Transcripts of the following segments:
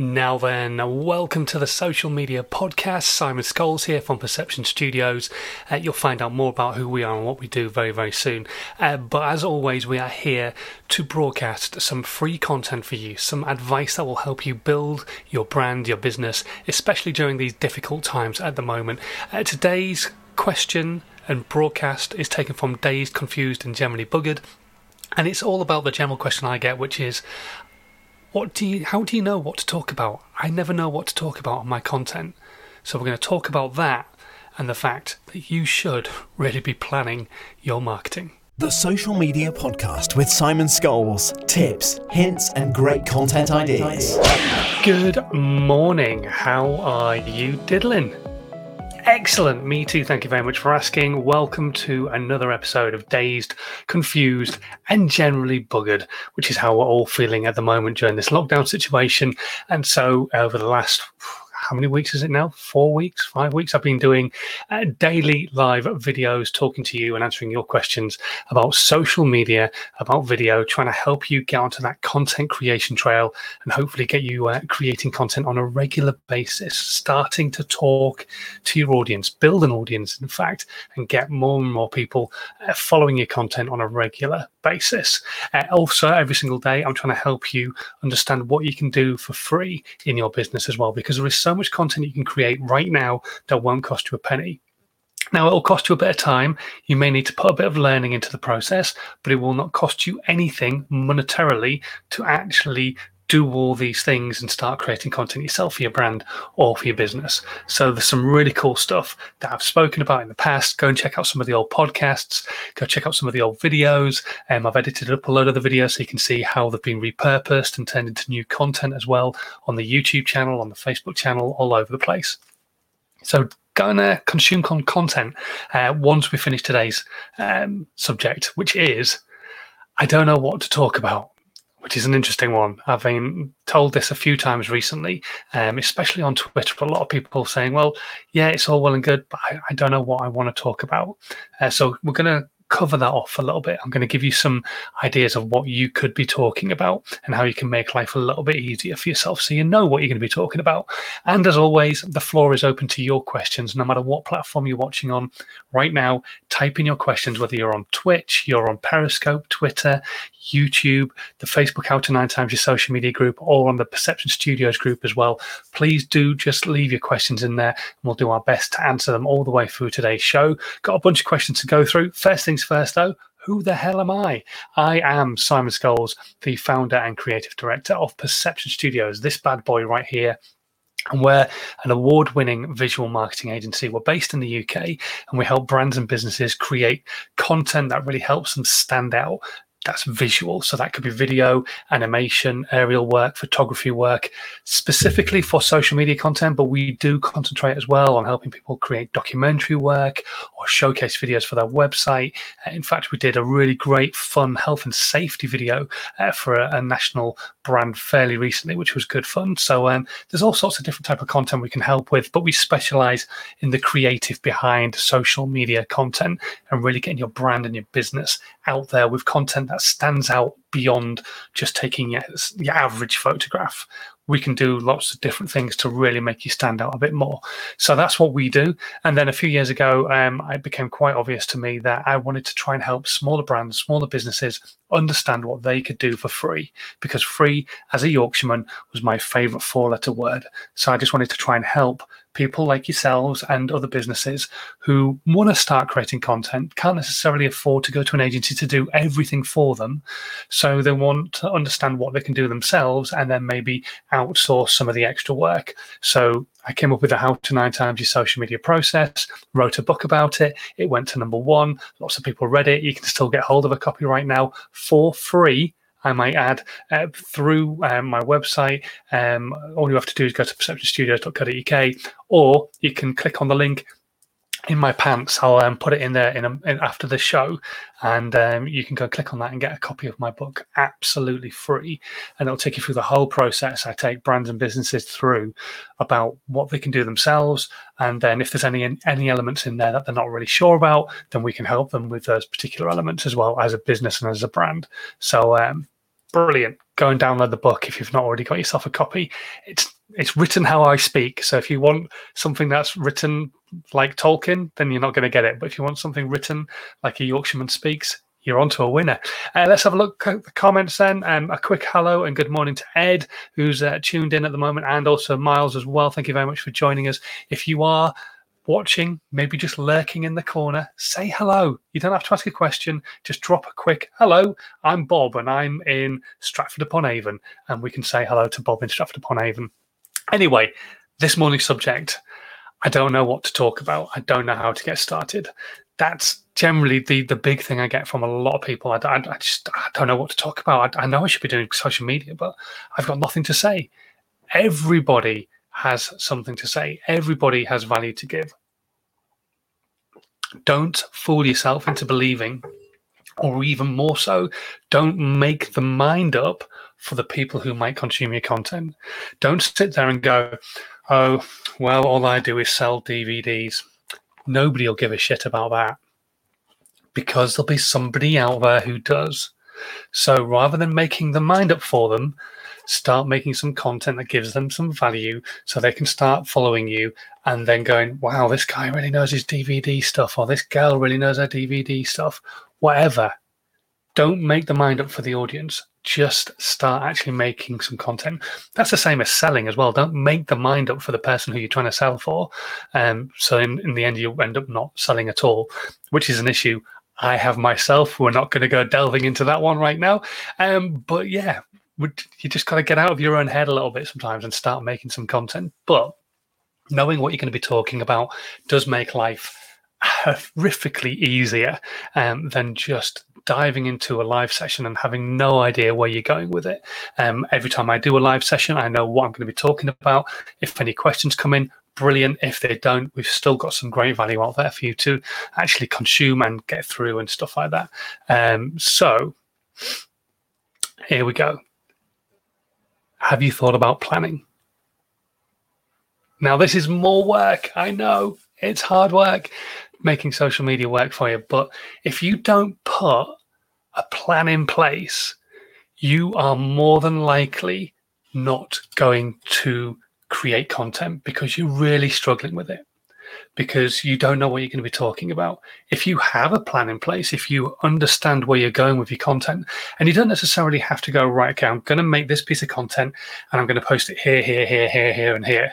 Now then, welcome to the social media podcast. Simon Scholes here from Perception Studios. Uh, you'll find out more about who we are and what we do very, very soon. Uh, but as always, we are here to broadcast some free content for you, some advice that will help you build your brand, your business, especially during these difficult times at the moment. Uh, today's question and broadcast is taken from Dazed, Confused, and Generally Buggered. And it's all about the general question I get, which is what do you how do you know what to talk about? I never know what to talk about on my content. So we're going to talk about that and the fact that you should really be planning your marketing. The Social Media Podcast with Simon Scholes. Tips, hints, and great content ideas. Good morning. How are you diddling? Excellent. Me too. Thank you very much for asking. Welcome to another episode of Dazed, Confused, and Generally Buggered, which is how we're all feeling at the moment during this lockdown situation. And so, over the last how many weeks is it now? Four weeks, five weeks. I've been doing uh, daily live videos talking to you and answering your questions about social media, about video, trying to help you get onto that content creation trail and hopefully get you uh, creating content on a regular basis, starting to talk to your audience, build an audience, in fact, and get more and more people uh, following your content on a regular basis. Uh, also, every single day, I'm trying to help you understand what you can do for free in your business as well, because there is so much content you can create right now that won't cost you a penny. Now, it'll cost you a bit of time. You may need to put a bit of learning into the process, but it will not cost you anything monetarily to actually do all these things and start creating content yourself for your brand or for your business. So there's some really cool stuff that I've spoken about in the past. Go and check out some of the old podcasts. Go check out some of the old videos. Um, I've edited up a load of the videos so you can see how they've been repurposed and turned into new content as well on the YouTube channel, on the Facebook channel, all over the place. So go and uh, consume con- content uh, once we finish today's um, subject, which is I don't know what to talk about which is an interesting one. I've been told this a few times recently, um, especially on Twitter. A lot of people saying, "Well, yeah, it's all well and good, but I, I don't know what I want to talk about." Uh, so we're going to cover that off a little bit. I'm going to give you some ideas of what you could be talking about and how you can make life a little bit easier for yourself so you know what you're going to be talking about. And as always, the floor is open to your questions, no matter what platform you're watching on right now. Type in your questions, whether you're on Twitch, you're on Periscope, Twitter, YouTube, the Facebook How to Nine Times Your Social Media group, or on the Perception Studios group as well. Please do just leave your questions in there and we'll do our best to answer them all the way through today's show. Got a bunch of questions to go through. First things first, though, who the hell am I? I am Simon Scholes, the founder and creative director of Perception Studios, this bad boy right here. And we're an award winning visual marketing agency. We're based in the UK and we help brands and businesses create content that really helps them stand out that's visual. So that could be video, animation, aerial work, photography work, specifically for social media content. But we do concentrate as well on helping people create documentary work or showcase videos for their website. Uh, in fact, we did a really great, fun health and safety video uh, for a, a, national brand fairly recently, which was good fun. So um, there's all sorts of different type of content we can help with, but we specialize in the creative behind social media content and really getting your brand and your business out there with content that stands out beyond just taking your, your average photograph. We can do lots of different things to really make you stand out a bit more. So that's what we do. And then a few years ago, um, it became quite obvious to me that I wanted to try and help smaller brands, smaller businesses understand what they could do for free because free as a Yorkshireman was my favorite four letter word. So I just wanted to try and help people like yourselves and other businesses who want to start creating content, can't necessarily afford to go to an agency to do everything for them. So they want to understand what they can do themselves and then maybe outsource some of the extra work. So I came up with a how to nine times your social media process, wrote a book about it. It went to number one. Lots of people read it. You can still get hold of a copy right now for free I might add, uh, through um, my website. Um, all you have to do is go to perceptionstudios.co.uk, or you can click on the link in my pants. I'll um, put it in there in, a, in after the show, and um, you can go click on that and get a copy of my book absolutely free. And it'll take you through the whole process. I take brands and businesses through about what they can do themselves, and then if there's any any elements in there that they're not really sure about, then we can help them with those particular elements as well as a business and as a brand. So um, brilliant. Go and download the book if you've not already got yourself a copy. It's it's written how I speak. So if you want something that's written like Tolkien, then you're not going to get it. But if you want something written like a Yorkshireman speaks, you're onto a winner. Uh, let's have a look at the comments then. Um, a quick hello and good morning to Ed, who's uh, tuned in at the moment, and also Miles as well. Thank you very much for joining us. If you are watching, maybe just lurking in the corner, say hello. You don't have to ask a question, just drop a quick hello. I'm Bob and I'm in Stratford upon Avon, and we can say hello to Bob in Stratford upon Avon. Anyway, this morning's subject, I don't know what to talk about. I don't know how to get started. That's generally the the big thing I get from a lot of people. I, I, I just I don't know what to talk about. I, I know I should be doing social media, but I've got nothing to say. Everybody has something to say. Everybody has value to give. Don't fool yourself into believing, or even more so, don't make the mind up for the people who might consume your content. Don't sit there and go, oh, well, all I do is sell DVDs. Nobody will give a shit about that because there'll be somebody out there who does. So rather than making the mind up for them, start making some content that gives them some value so they can start following you and then going, wow, this guy really knows his DVD stuff, or this girl really knows her DVD stuff, whatever. Don't make the mind up for the audience. Just start actually making some content. That's the same as selling as well. Don't make the mind up for the person who you're trying to sell for. Um, so in, in the end, you end up not selling at all, which is an issue I have myself. We're not going to go delving into that one right now. Um, but yeah, you just got to get out of your own head a little bit sometimes and start making some content. But knowing what you're going to be talking about does make life horrifically easier um, than just diving into a live session and having no idea where you're going with it. Um, every time I do a live session, I know what I'm going to be talking about. If any questions come in, brilliant. If they don't, we've still got some great value out there for you to actually consume and get through and stuff like that. Um, so here we go. Have you thought about planning? Now, this is more work. I know it's hard work making social media work for you. But if you don't put a plan in place, you are more than likely not going to create content because you're really struggling with it because you don't know what you're going to be talking about. If you have a plan in place, if you understand where you're going with your content, and you don't necessarily have to go, right, okay, I'm going to make this piece of content and I'm going to post it here, here, here, here, here, and here.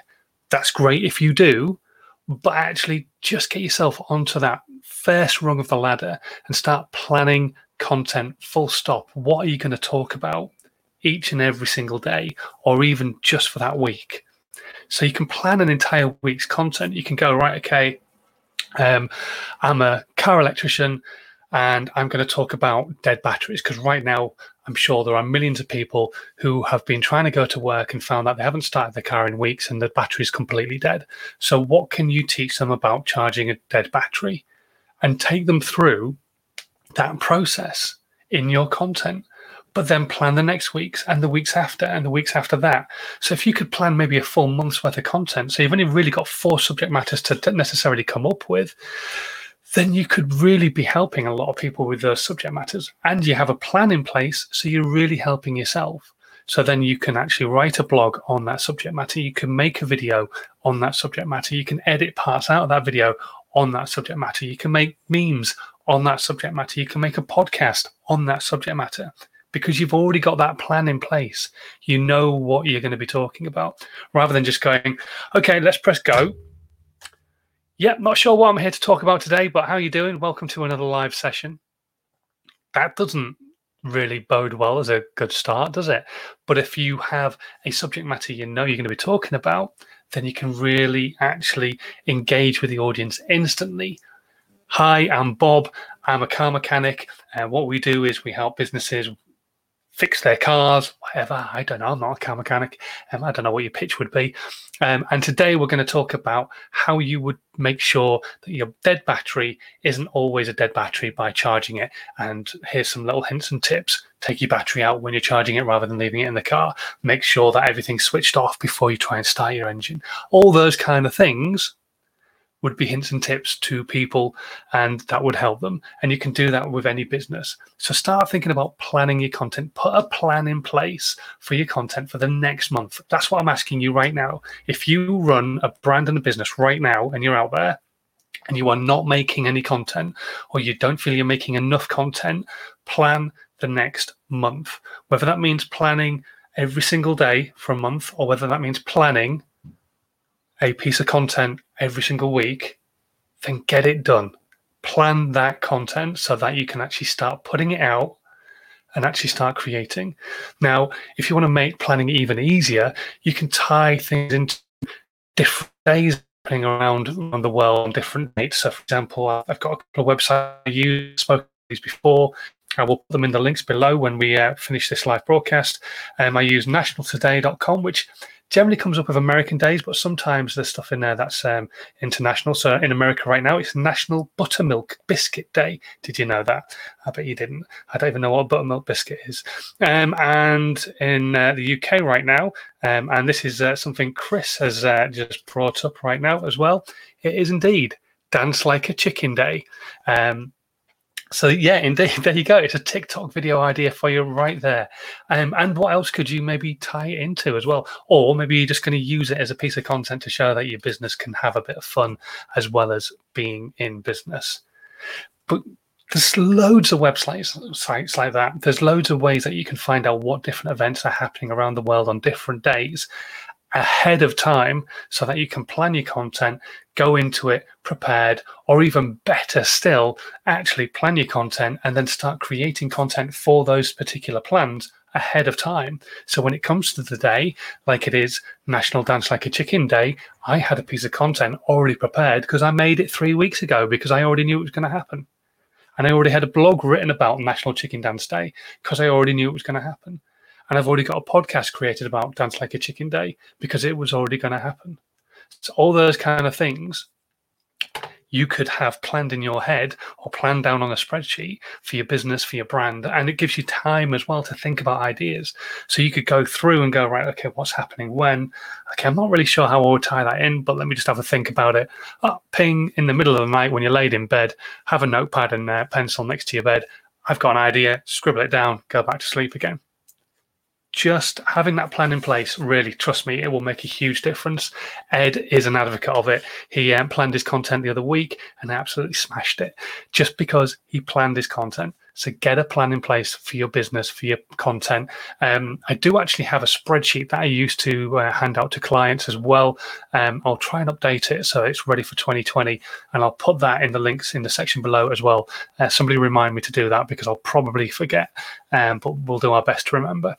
That's great if you do, but actually just get yourself onto that first rung of the ladder and start planning content full stop. What are you going to talk about each and every single day, or even just for that week? So you can plan an entire week's content. You can go, right, okay, um, I'm a car electrician and I'm going to talk about dead batteries because right now I'm sure there are millions of people who have been trying to go to work and found that they haven't started their car in weeks and the battery is completely dead. So, what can you teach them about charging a dead battery and take them through that process in your content? But then plan the next weeks and the weeks after and the weeks after that. So if you could plan maybe a full month's worth of content, so you've only really got four subject matters to necessarily come up with, then you could really be helping a lot of people with those subject matters. And you have a plan in place, so you're really helping yourself. So then you can actually write a blog on that subject matter. You can make a video on that subject matter. You can edit parts out of that video on that subject matter. You can make memes on that subject matter. You can make a podcast on that subject matter because you've already got that plan in place. You know what you're going to be talking about rather than just going, okay, let's press go. Yep, not sure what I'm here to talk about today, but how are you doing? Welcome to another live session. That doesn't really bode well as a good start, does it? But if you have a subject matter you know you're going to be talking about, then you can really actually engage with the audience instantly. Hi, I'm Bob. I'm a car mechanic. And what we do is we help businesses fix their cars, whatever. I don't know. I'm not a car mechanic. Um, I don't know what your pitch would be. Um, and today we're going to talk about how you would make sure that your dead battery isn't always a dead battery by charging it. And here's some little hints and tips. Take your battery out when you're charging it rather than leaving it in the car. Make sure that everything's switched off before you try and start your engine. All those kind of things would be hints and tips to people and that would help them. And you can do that with any business. So start thinking about planning your content. Put a plan in place for your content for the next month. That's what I'm asking you right now. If you run a brand and a business right now and you're out there, and you are not making any content or you don't feel you're making enough content, plan the next month. Whether that means planning every single day for a month or whether that means planning a piece of content every single week, then get it done. Plan that content so that you can actually start putting it out and actually start creating. Now, if you want to make planning even easier, you can tie things into different days around, around the world on different dates. So, for example, I've got a couple of websites I use, spoken these before. I will put them in the links below when we uh, finish this live broadcast. Um, I use nationaltoday.com, which generally comes up with American days, but sometimes there's stuff in there that's um, international. So in America right now, it's National Buttermilk Biscuit Day. Did you know that? I bet you didn't. I don't even know what buttermilk biscuit is. Um, and in uh, the UK right now, um, and this is uh, something Chris has uh, just brought up right now as well, it is indeed Dance Like a Chicken Day. Um, so yeah, indeed, there you go. It's a TikTok video idea for you right there. Um, and what else could you maybe tie into as well? Or maybe you're just going to use it as a piece of content to show that your business can have a bit of fun as well as being in business. But there's loads of websites sites like that. There's loads of ways that you can find out what different events are happening around the world on different days ahead of time so that you can plan your content, go into it prepared, or even better still, actually plan your content and then start creating content for those particular plans ahead of time. So when it comes to the day, like it is National Dance Like a Chicken Day, I had a piece of content already prepared because I made it three weeks ago because I already knew it was going to happen. And I already had a blog written about National Chicken Dance Day because I already knew it was going to happen. And I've already got a podcast created about Dance Like a Chicken Day because it was already going to happen. So, all those kind of things you could have planned in your head or planned down on a spreadsheet for your business, for your brand. And it gives you time as well to think about ideas. So you could go through and go, right, okay, what's happening when? Okay, I'm not really sure how I would tie that in, but let me just have a think about it. Oh, ping in the middle of the night when you're laid in bed, have a notepad and a pencil next to your bed. I've got an idea, scribble it down, go back to sleep again just having that plan in place, really, trust me, it will make a huge difference. Ed is an advocate of it. He um, planned his content the other week and absolutely smashed it just because he planned his content. So get a plan in place for your business, for your content. Um, I do actually have a spreadsheet that I used to uh, hand out to clients as well. Um, I'll try and update it so it's ready for 2020, and I'll put that in the links in the section below as well. Uh, somebody remind me to do that because I'll probably forget, um, but we'll do our best to remember.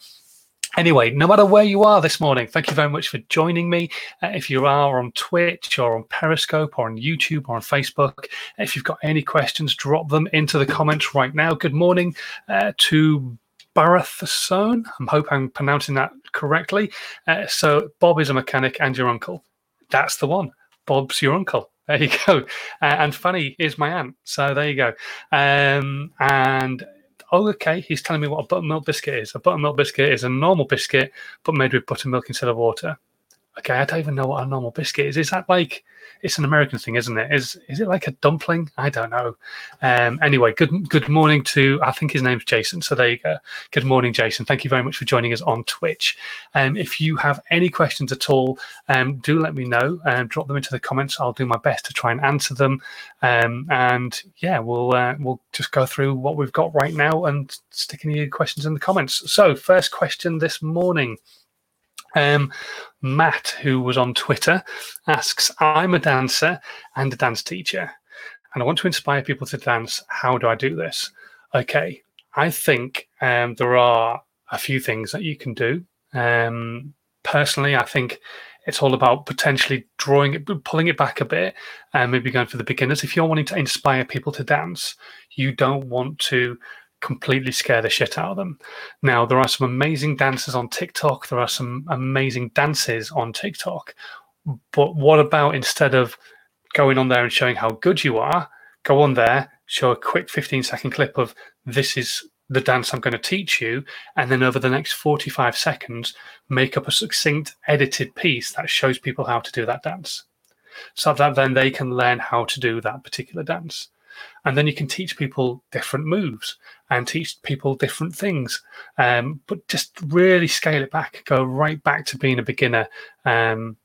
Anyway, no matter where you are this morning, thank you very much for joining me. Uh, if you are on Twitch or on Periscope or on YouTube or on Facebook, if you've got any questions, drop them into the comments right now. Good morning uh, to Barathasone. I hope I'm pronouncing that correctly. Uh, so, Bob is a mechanic and your uncle. That's the one. Bob's your uncle. There you go. Uh, and Fanny is my aunt. So there you go. Um, and oh, okay, he's telling me what a buttermilk biscuit is. A buttermilk biscuit is a normal biscuit, but made with buttermilk instead of water. Okay, I don't even know what a normal biscuit is. Is that like it's an American thing, isn't it? Is is it like a dumpling? I don't know. Um, anyway, good good morning to I think his name's Jason. So there you go. Good morning, Jason. Thank you very much for joining us on Twitch. Um, if you have any questions at all, um, do let me know and um, drop them into the comments. I'll do my best to try and answer them. Um, and yeah, we'll uh, we'll just go through what we've got right now and stick any questions in the comments. So first question this morning. Um, Matt, who was on Twitter, asks I'm a dancer and a dance teacher, and I want to inspire people to dance. How do I do this? Okay, I think um, there are a few things that you can do. Um, personally, I think it's all about potentially drawing it, pulling it back a bit, and maybe going for the beginners. If you're wanting to inspire people to dance, you don't want to completely scare the shit out of them. Now, there are some amazing dancers on TikTok, there are some amazing dances on TikTok. But what about instead of going on there and showing how good you are, go on there, show a quick 15 second clip of this is the dance I'm going to teach you, and then over the next 45 seconds, make up a succinct edited piece that shows people how to do that dance. so that then they can learn how to do that particular dance. And then you can teach people different moves and teach people different things. Um, but just really scale it back, go right back to being a beginner. Um,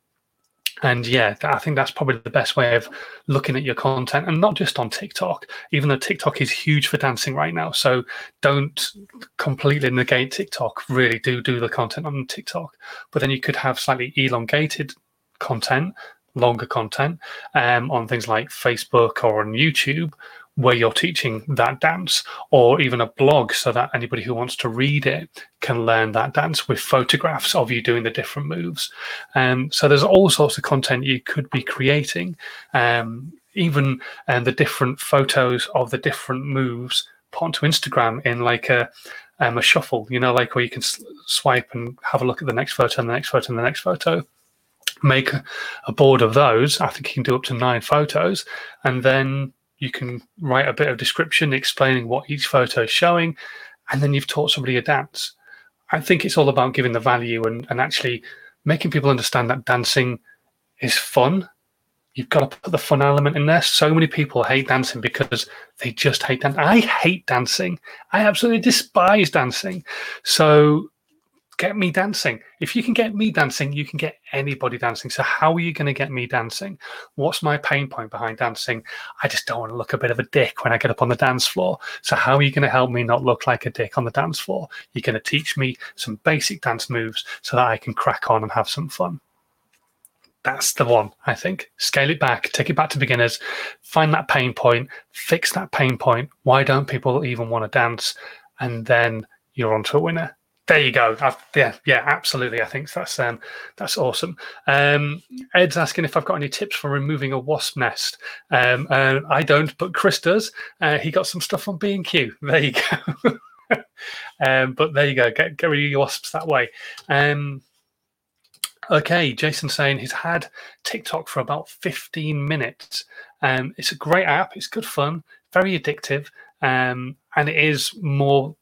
and yeah, I think that's probably the best way of looking at your content and not just on TikTok, even though TikTok is huge for dancing right now. So don't completely negate TikTok. Really do do the content on TikTok. But then you could have slightly elongated content, longer content um, on things like Facebook or on YouTube where you're teaching that dance or even a blog so that anybody who wants to read it can learn that dance with photographs of you doing the different moves. Um, so there's all sorts of content you could be creating um, even um, the different photos of the different moves put onto instagram in like a um, a shuffle you know like where you can swipe and have a look at the next photo and the next photo and the next photo make a board of those i think you can do up to nine photos and then you can write a bit of description explaining what each photo is showing, and then you've taught somebody a dance. I think it's all about giving the value and, and actually making people understand that dancing is fun. You've got to put the fun element in there. So many people hate dancing because they just hate dancing. I hate dancing. I absolutely despise dancing. So get me dancing. If you can get me dancing, you can get anybody dancing. So how are you going to get me dancing? What's my pain point behind dancing? I just don't want to look a bit of a dick when I get up on the dance floor. So how are you going to help me not look like a dick on the dance floor? You're going to teach me some basic dance moves so that I can crack on and have some fun. That's the one, I think. Scale it back, take it back to beginners, find that pain point, fix that pain point. Why don't people even want to dance? And then you're on to a winner there you go. I've, yeah, yeah, absolutely. I think that's um, that's awesome. Um, Ed's asking if I've got any tips for removing a wasp nest. Um, uh, I don't, but Chris does. Uh, he got some stuff on B and Q. There you go. um, but there you go. Get get rid of your wasps that way. Um, okay, Jason saying he's had TikTok for about 15 minutes. Um, it's a great app. It's good fun, very addictive, um, and it is more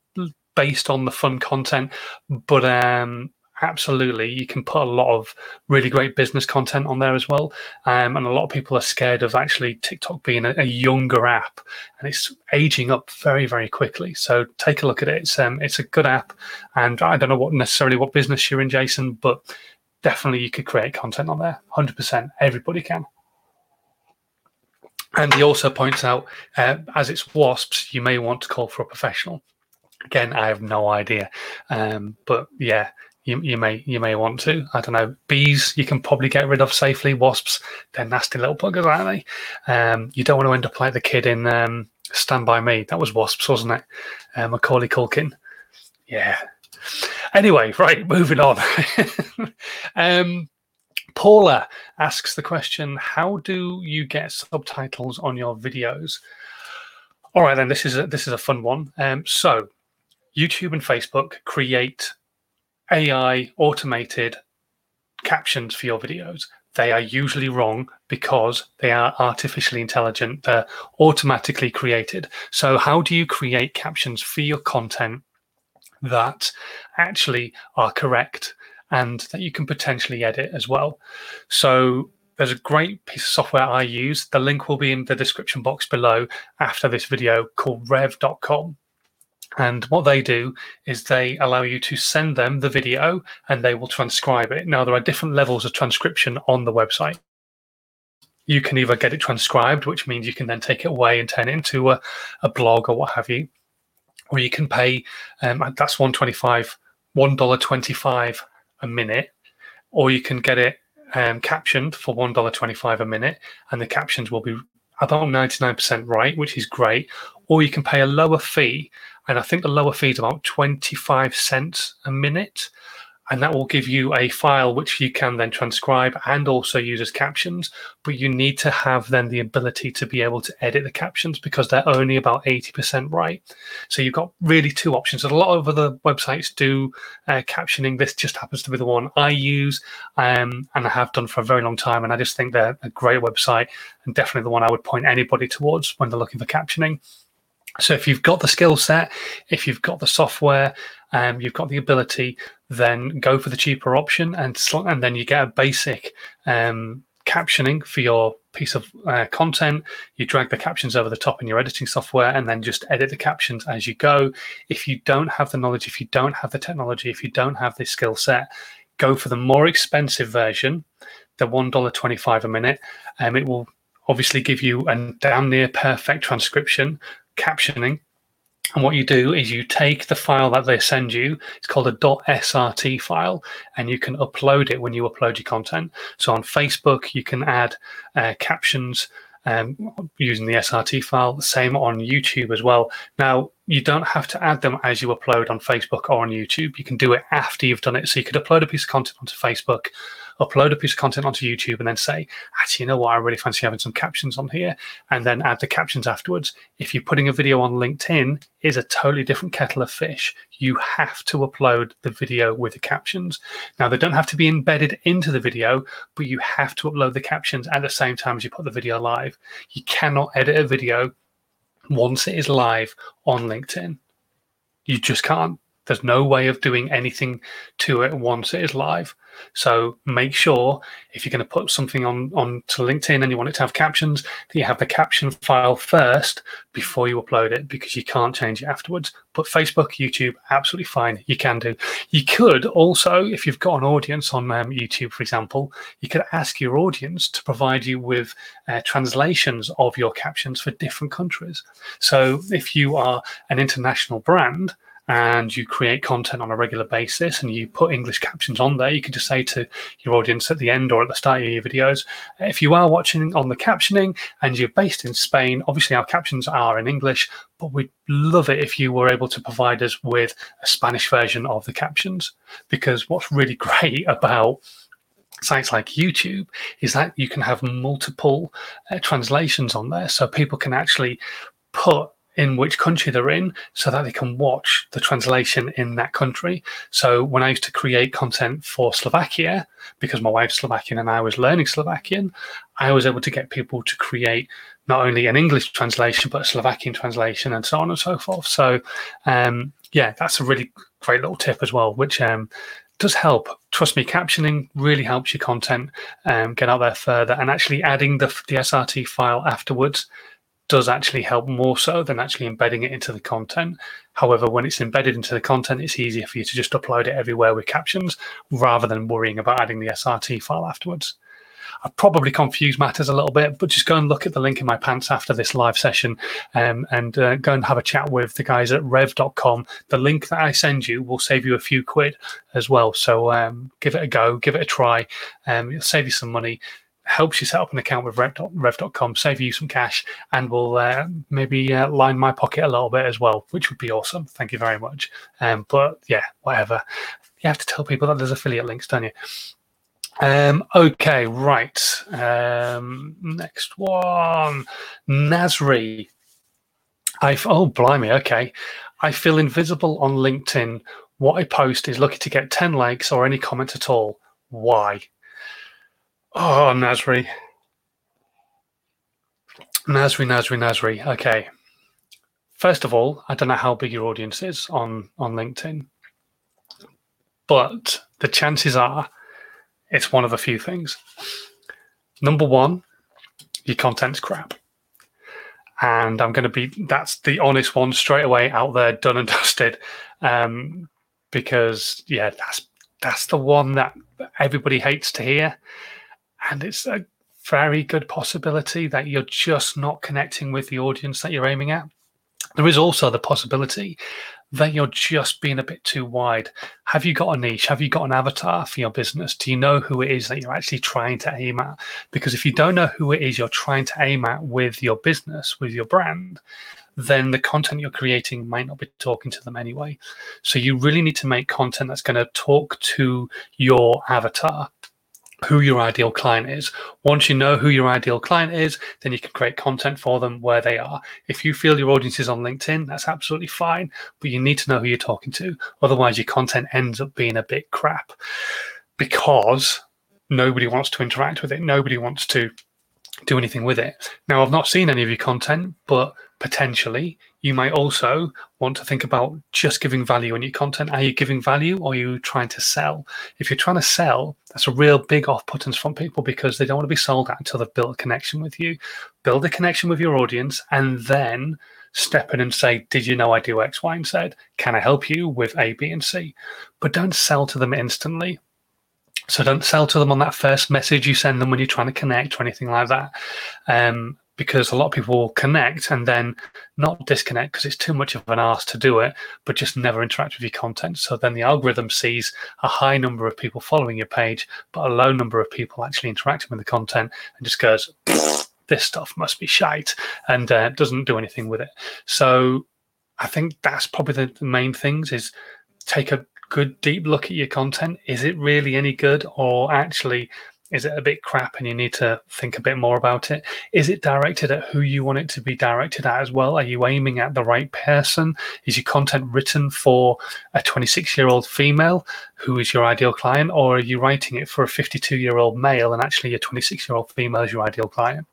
based on the fun content. But um, absolutely, you can put a lot of really great business content on there as well. Um, and a lot of people are scared of actually TikTok being a, a, younger app, and it's aging up very, very quickly. So take a look at it. It's um, it's a good app, and I don't know what necessarily what business you're in, Jason, but definitely you could create content on there. Hundred percent, everybody can. And he also points out, uh, as it's wasps, you may want to call for a professional. Again, I have no idea, um, but yeah, you, you may you may want to. I don't know. Bees you can probably get rid of safely. Wasps, they're nasty little buggers, aren't they? Um, you don't want to end up like the kid in um, Stand by Me. That was wasps, wasn't it? Uh, Macaulay Culkin. Yeah. Anyway, right, moving on. um, Paula asks the question: How do you get subtitles on your videos? All right, then this is a, this is a fun one. Um, so YouTube and Facebook create AI automated captions for your videos. They are usually wrong because they are artificially intelligent. They're automatically created. So, how do you create captions for your content that actually are correct and that you can potentially edit as well? So, there's a great piece of software I use. The link will be in the description box below after this video called rev.com. And what they do is they allow you to send them the video and they will transcribe it. Now, there are different levels of transcription on the website. You can either get it transcribed, which means you can then take it away and turn it into a, a blog or what have you, or you can pay um, that's 125 $1.25 a minute, or you can get it um, captioned for $1.25 a minute, and the captions will be about 99% right, which is great. Or you can pay a lower fee and I think the lower fee is about 25 cents a minute. And that will give you a file which you can then transcribe and also use as captions. But you need to have then the ability to be able to edit the captions because they're only about 80% right. So you've got really two options. A lot of other websites do uh, captioning. This just happens to be the one I use um, and I have done for a very long time. And I just think they're a great website and definitely the one I would point anybody towards when they're looking for captioning. So if you've got the skill set, if you've got the software, um, you've got the ability, then go for the cheaper option, and and then you get a basic um, captioning for your piece of uh, content. You drag the captions over the top in your editing software and then just edit the captions as you go. If you don't have the knowledge, if you don't have the technology, if you don't have this skill set, go for the more expensive version, the $1.25 a minute. Um, it will obviously give you a damn near perfect transcription, captioning, and what you do is you take the file that they send you, it's called a .srt file, and you can upload it when you upload your content. So on Facebook, you can add uh, captions um, using the SRT file, same on YouTube as well. Now, you don't have to add them as you upload on Facebook or on YouTube. You can do it after you've done it. So you could upload a piece of content onto Facebook, upload a piece of content onto YouTube and then say, actually, you know what, I really fancy having some captions on here, and then add the captions afterwards. If you're putting a video on LinkedIn, is a totally different kettle of fish. You have to upload the video with the captions. Now, they don't have to be embedded into the video, but you have to upload the captions at the same time as you put the video live. You cannot edit a video once it is live on LinkedIn. You just can't. There's no way of doing anything to it once it is live. So make sure if you're going to put something on on to LinkedIn and you want it to have captions, that you have the caption file first before you upload it because you can't change it afterwards. But Facebook, YouTube, absolutely fine. You can do. You could also, if you've got an audience on um, YouTube, for example, you could ask your audience to provide you with uh, translations of your captions for different countries. So if you are an international brand and you create content on a regular basis and you put English captions on there, you can just say to your audience at the end or at the start of your videos, if you are watching on the captioning and you're based in Spain, obviously our captions are in English, but we'd love it if you were able to provide us with a Spanish version of the captions. Because what's really great about sites like YouTube is that you can have multiple uh, translations on there. So people can actually put in which country they're in so that they can watch the translation in that country. So when I used to create content for Slovakia, because my wife's Slovakian and I was learning Slovakian, I was able to get people to create not only an English translation, but a Slovakian translation and so on and so forth. So, um, yeah, that's a really great little tip as well, which um, does help. Trust me, captioning really helps your content um, get out there further, and actually adding the, the SRT file afterwards does actually help more so than actually embedding it into the content. However, when it's embedded into the content, it's easier for you to just upload it everywhere with captions rather than worrying about adding the SRT file afterwards. I've probably confused matters a little bit, but just go and look at the link in my pants after this live session um, and uh, go and have a chat with the guys at rev.com. The link that I send you will save you a few quid as well. So um, give it a go, give it a try. Um, it'll save you some money helps you set up an account with Rev, rev.com, save you some cash, and will uh, maybe uh, line my pocket a little bit as well, which would be awesome. Thank you very much. Um, but yeah, whatever. You have to tell people that there's affiliate links, don't you? Um, okay, right. Um, next one. Nasri. I oh blimey, okay. I feel invisible on LinkedIn. What I post is lucky to get 10 likes or any comments at all. Why? Oh, Nasri. Nasri, Nasri, Nasri. Okay. First of all, I don't know how big your audience is on, on LinkedIn, but the chances are it's one of a few things. Number one, your content's crap. And I'm going to be, that's the honest one straight away out there, done and dusted. Um, because, yeah, that's, that's the one that everybody hates to hear and it's a very good possibility that you're just not connecting with the audience that you're aiming at. There is also the possibility that you're just being a bit too wide. Have you got a niche? Have you got an avatar for your business? Do you know who it is that you're actually trying to aim at? Because if you don't know who it is you're trying to aim at with your business, with your brand, then the content you're creating might not be talking to them anyway. So you really need to make content that's going to talk to your avatar who your ideal client is. Once you know who your ideal client is, then you can create content for them where they are. If you feel your audience is on LinkedIn, that's absolutely fine, but you need to know who you're talking to. Otherwise, your content ends up being a bit crap because nobody wants to interact with it. Nobody wants to do anything with it. Now, I've not seen any of your content, but potentially you might also want to think about just giving value in your content. Are you giving value or are you trying to sell? If you're trying to sell, that's a real big off putting from people because they don't want to be sold at until they've built a connection with you. Build a connection with your audience and then step in and say, Did you know I do X, Y, and Z? Can I help you with A, B, and C? But don't sell to them instantly. So don't sell to them on that first message you send them when you're trying to connect or anything like that. Um, because a lot of people will connect and then not disconnect because it's too much of an ask to do it, but just never interact with your content. So then the algorithm sees a high number of people following your page, but a low number of people actually interacting with the content and just goes, this stuff must be shite and uh, doesn't do anything with it. So I think that's probably the, the main things is take a good deep look at your content. Is it really any good or actually is it a bit crap and you need to think a bit more about it? Is it directed at who you want it to be directed at as well? Are you aiming at the right person? Is your content written for a 26 year old female who is your ideal client, or are you writing it for a 52 year old male and actually your 26 year old female is your ideal client?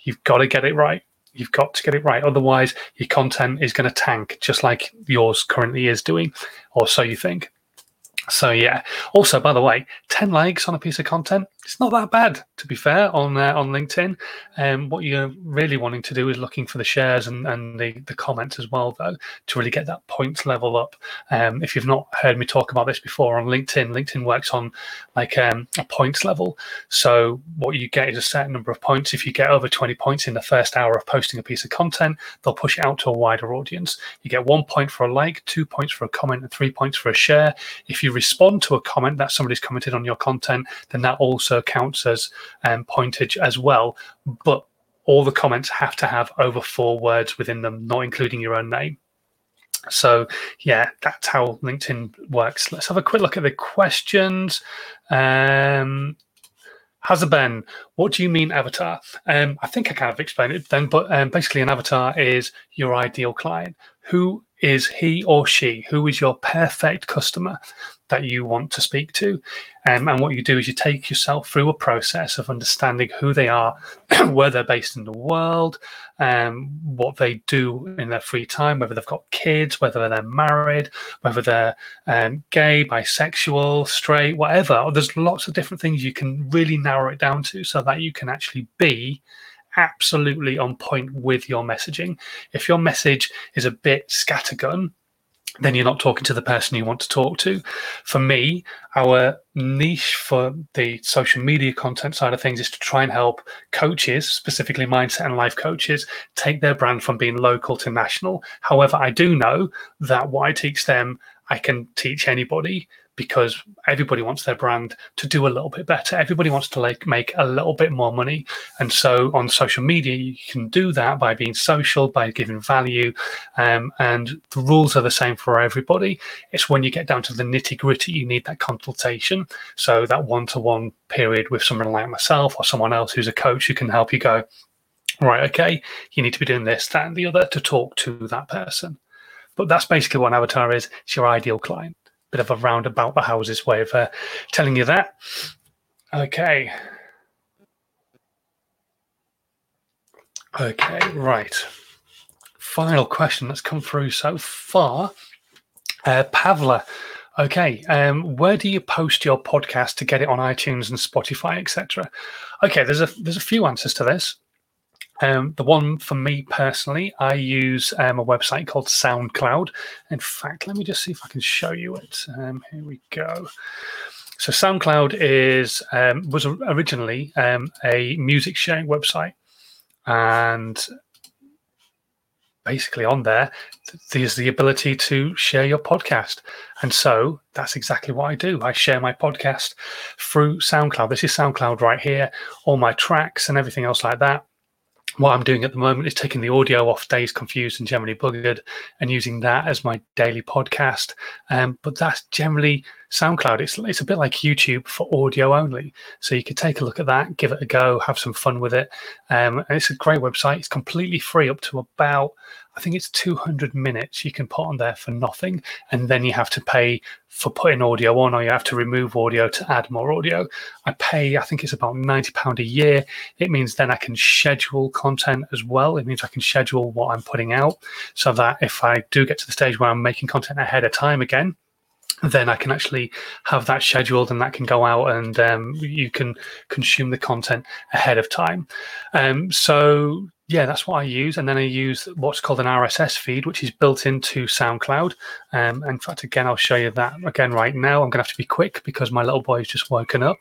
You've got to get it right. You've got to get it right. Otherwise, your content is going to tank just like yours currently is doing, or so you think. So yeah. Also, by the way, ten likes on a piece of content it's not that bad, to be fair, on uh, on LinkedIn. Um, what you're really wanting to do is looking for the shares and, and the, the comments as well, though, to really get that points level up. Um, if you've not heard me talk about this before on LinkedIn, LinkedIn works on like um, a points level. So what you get is a certain number of points. If you get over 20 points in the first hour of posting a piece of content, they'll push it out to a wider audience. You get one point for a like, two points for a comment, and three points for a share. If you respond to a comment that somebody's commented on your content, then that also counts as um, pointage as well. But all the comments have to have over four words within them, not including your own name. So, yeah, that's how LinkedIn works. Let's have a quick look at the questions. Um, Ben, what do you mean avatar? Um, I think I kind of explained it then, but um, basically, an avatar is your ideal client. Who is he or she? Who is your perfect customer? That you want to speak to. Um, and what you do is you take yourself through a process of understanding who they are, where they're based in the world, um, what they do in their free time, whether they've got kids, whether they're married, whether they're um, gay, bisexual, straight, whatever. There's lots of different things you can really narrow it down to so that you can actually be absolutely on point with your messaging. If your message is a bit scattergun, then you're not talking to the person you want to talk to. For me, our niche for the social media content side of things is to try and help coaches, specifically mindset and life coaches, take their brand from being local to national. However, I do know that what I teach them, I can teach anybody because everybody wants their brand to do a little bit better. Everybody wants to like make a little bit more money. And so on social media, you can do that by being social, by giving value. Um, and the rules are the same for everybody. It's when you get down to the nitty gritty, you need that consultation. So that one to one period with someone like myself or someone else who's a coach who can help you go, right, okay, you need to be doing this, that, and the other to talk to that person. But that's basically what an avatar is. It's your ideal client bit of a roundabout the houses way of uh, telling you that. Okay. Okay, right. Final question that's come through so far. Uh, Pavla, okay, um, where do you post your podcast to get it on iTunes and Spotify, etc.? Okay, there's a there's a few answers to this. Um, the one for me personally, I use um, a website called SoundCloud. In fact, let me just see if I can show you it. Um, here we go. So SoundCloud is um, was originally um, a music sharing website, and basically on there there's the ability to share your podcast and so that's exactly what i do i share my podcast through soundcloud this is soundcloud right here all my tracks and everything else like that what I'm doing at the moment is taking the audio off Dazed Confused, and Generally Buggered and using that as my daily podcast. Um, but that's generally SoundCloud, it's it's a bit like YouTube for audio only. So you could take a look at that, give it a go, have some fun with it. Um, and it's a great website. It's completely free up to about I think it's 200 minutes you can put on there for nothing, and then you have to pay for putting audio on, or you have to remove audio to add more audio. I pay, I think it's about 90 pound a year. It means then I can schedule content as well. It means I can schedule what I'm putting out, so that if I do get to the stage where I'm making content ahead of time again, then I can actually have that scheduled and that can go out and um, you can consume the content ahead of time. Um, so yeah, that's what I use. And then I use what's called an RSS feed, which is built into SoundCloud. Um, in fact, again, I'll show you that again right now. I'm going to have to be quick because my little boy's just woken up.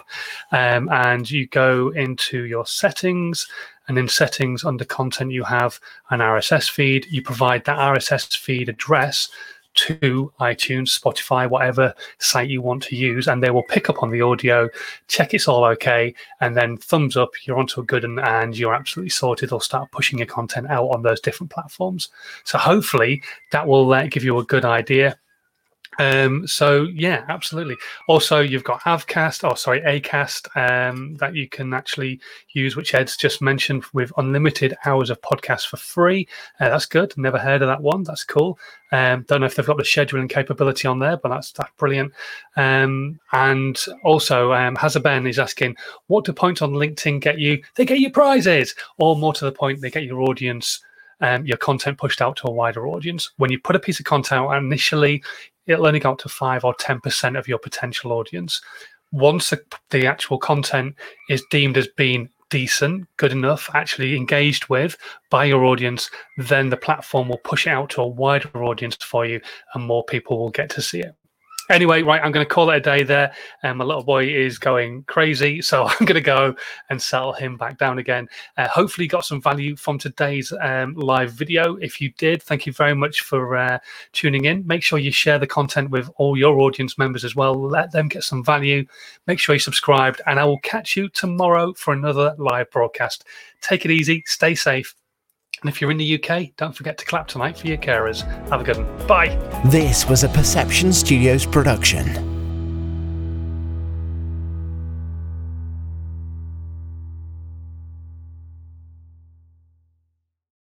Um, and you go into your settings, and in settings under content, you have an RSS feed. You provide that RSS feed address to iTunes, Spotify, whatever site you want to use, and they will pick up on the audio, check it's all okay, and then thumbs up, you're onto a good one, and you're absolutely sorted. They'll start pushing your content out on those different platforms. So hopefully that will uh, give you a good idea um, so yeah, absolutely. Also, you've got Avcast, or sorry, Acast, um, that you can actually use, which Ed's just mentioned with unlimited hours of podcast for free. Uh, that's good. Never heard of that one. That's cool. Um, don't know if they've got the scheduling capability on there, but that's that's brilliant. Um, and also, um, Ben is asking, what do points on LinkedIn get you? They get you prizes, or more to the point, they get your audience um, your content pushed out to a wider audience. When you put a piece of content out initially, it'll only go up to five or 10% of your potential audience. Once the, the actual content is deemed as being decent, good enough, actually engaged with by your audience, then the platform will push it out to a wider audience for you and more people will get to see it. Anyway, right, I'm going to call it a day there. And um, my little boy is going crazy. So I'm going to go and settle him back down again. Uh, hopefully, got some value from today's um, live video. If you did, thank you very much for uh, tuning in. Make sure you share the content with all your audience members as well. Let them get some value. Make sure you subscribed. And I will catch you tomorrow for another live broadcast. Take it easy, stay safe, and if you're in the UK, don't forget to clap tonight for your carers. Have a good one. Bye. This was a Perception Studios production.